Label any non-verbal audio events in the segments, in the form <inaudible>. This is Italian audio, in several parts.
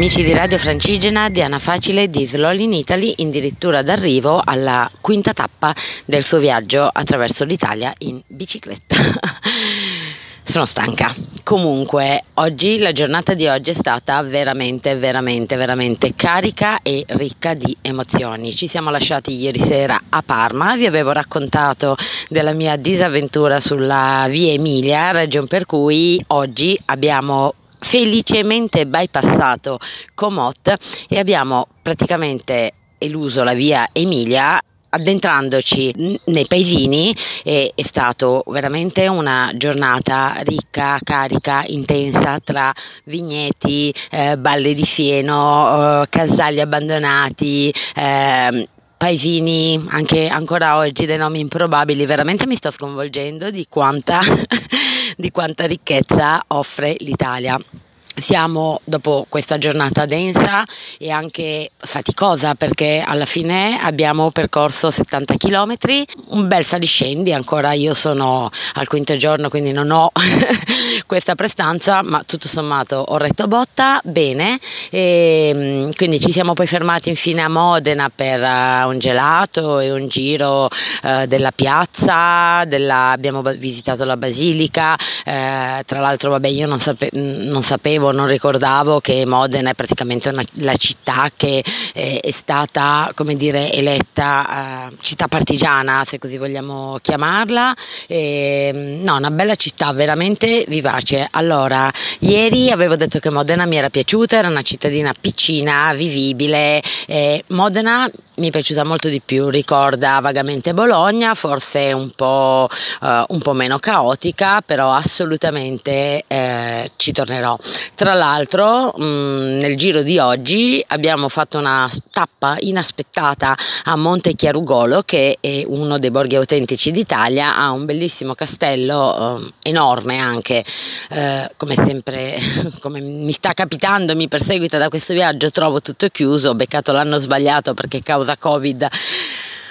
Amici di Radio Francigena, Diana Facile di Sloll in Italy, addirittura d'arrivo alla quinta tappa del suo viaggio attraverso l'Italia in bicicletta. <laughs> Sono stanca. Comunque, oggi, la giornata di oggi è stata veramente, veramente, veramente carica e ricca di emozioni. Ci siamo lasciati ieri sera a Parma, vi avevo raccontato della mia disavventura sulla via Emilia, ragion per cui oggi abbiamo felicemente bypassato Comot e abbiamo praticamente eluso la via Emilia addentrandoci nei paesini è, è stato veramente una giornata ricca, carica, intensa tra vigneti, eh, balle di fieno, eh, casali abbandonati, eh, paesini anche ancora oggi dei nomi improbabili, veramente mi sto sconvolgendo di quanta, di quanta ricchezza offre l'Italia siamo dopo questa giornata densa e anche faticosa perché alla fine abbiamo percorso 70 km, un bel saliscendi, ancora io sono al quinto giorno quindi non ho <laughs> questa prestanza, ma tutto sommato ho retto botta bene e mm, quindi ci siamo poi fermati infine a Modena per uh, un gelato e un giro uh, della piazza, della, abbiamo visitato la basilica, uh, tra l'altro vabbè io non, sape- non sapevo non ricordavo che Modena è praticamente una, la città che eh, è stata, come dire, eletta eh, città partigiana, se così vogliamo chiamarla. E, mm, no, una bella città, veramente vivace. Allora, ieri avevo detto che Modena mi era piaciuta, era una cittadina piccina, vivibile. Eh, Modena mi è piaciuta molto di più, ricorda vagamente Bologna, forse un po', uh, un po meno caotica, però assolutamente eh, ci tornerò. Tra l'altro mm, nel giro di oggi abbiamo fatto una tappa inaspettata a Monte Chiarugolo che è uno dei borghi autentici d'Italia, ha un bellissimo castello eh, enorme anche, eh, come sempre <laughs> come mi sta capitando, mi perseguita da questo viaggio, trovo tutto chiuso, ho beccato l'anno sbagliato perché causa Covid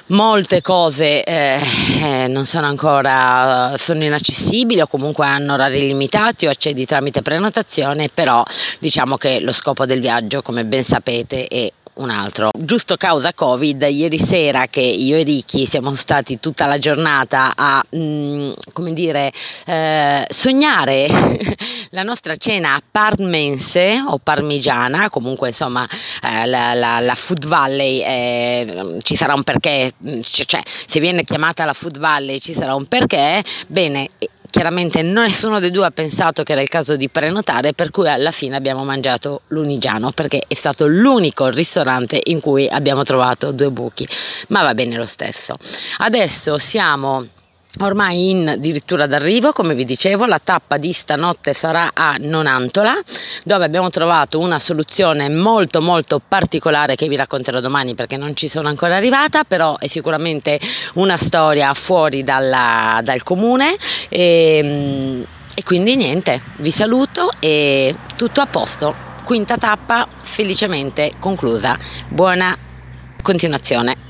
molte cose eh, eh, non sono ancora sono inaccessibili o comunque hanno orari limitati o accedi tramite prenotazione però diciamo che lo scopo del viaggio come ben sapete è un altro. Giusto causa Covid, ieri sera che io e Ricky siamo stati tutta la giornata a, mh, mm, come dire, eh, sognare <laughs> la nostra cena parmense o parmigiana, comunque insomma eh, la, la, la, Food Valley eh, ci sarà un perché, cioè se viene chiamata la Food Valley ci sarà un perché, bene, chiaramente nessuno dei due ha pensato che era il caso di prenotare, per cui alla fine abbiamo mangiato l'Unigiano perché è stato l'unico ristorante in cui abbiamo trovato due buchi, ma va bene lo stesso. Adesso siamo ormai in addirittura d'arrivo, come vi dicevo, la tappa di stanotte sarà a Nonantola, dove abbiamo trovato una soluzione molto molto particolare che vi racconterò domani perché non ci sono ancora arrivata, però è sicuramente una storia fuori dalla, dal comune e, e quindi niente, vi saluto e tutto a posto. Quinta tappa felicemente conclusa. Buona continuazione.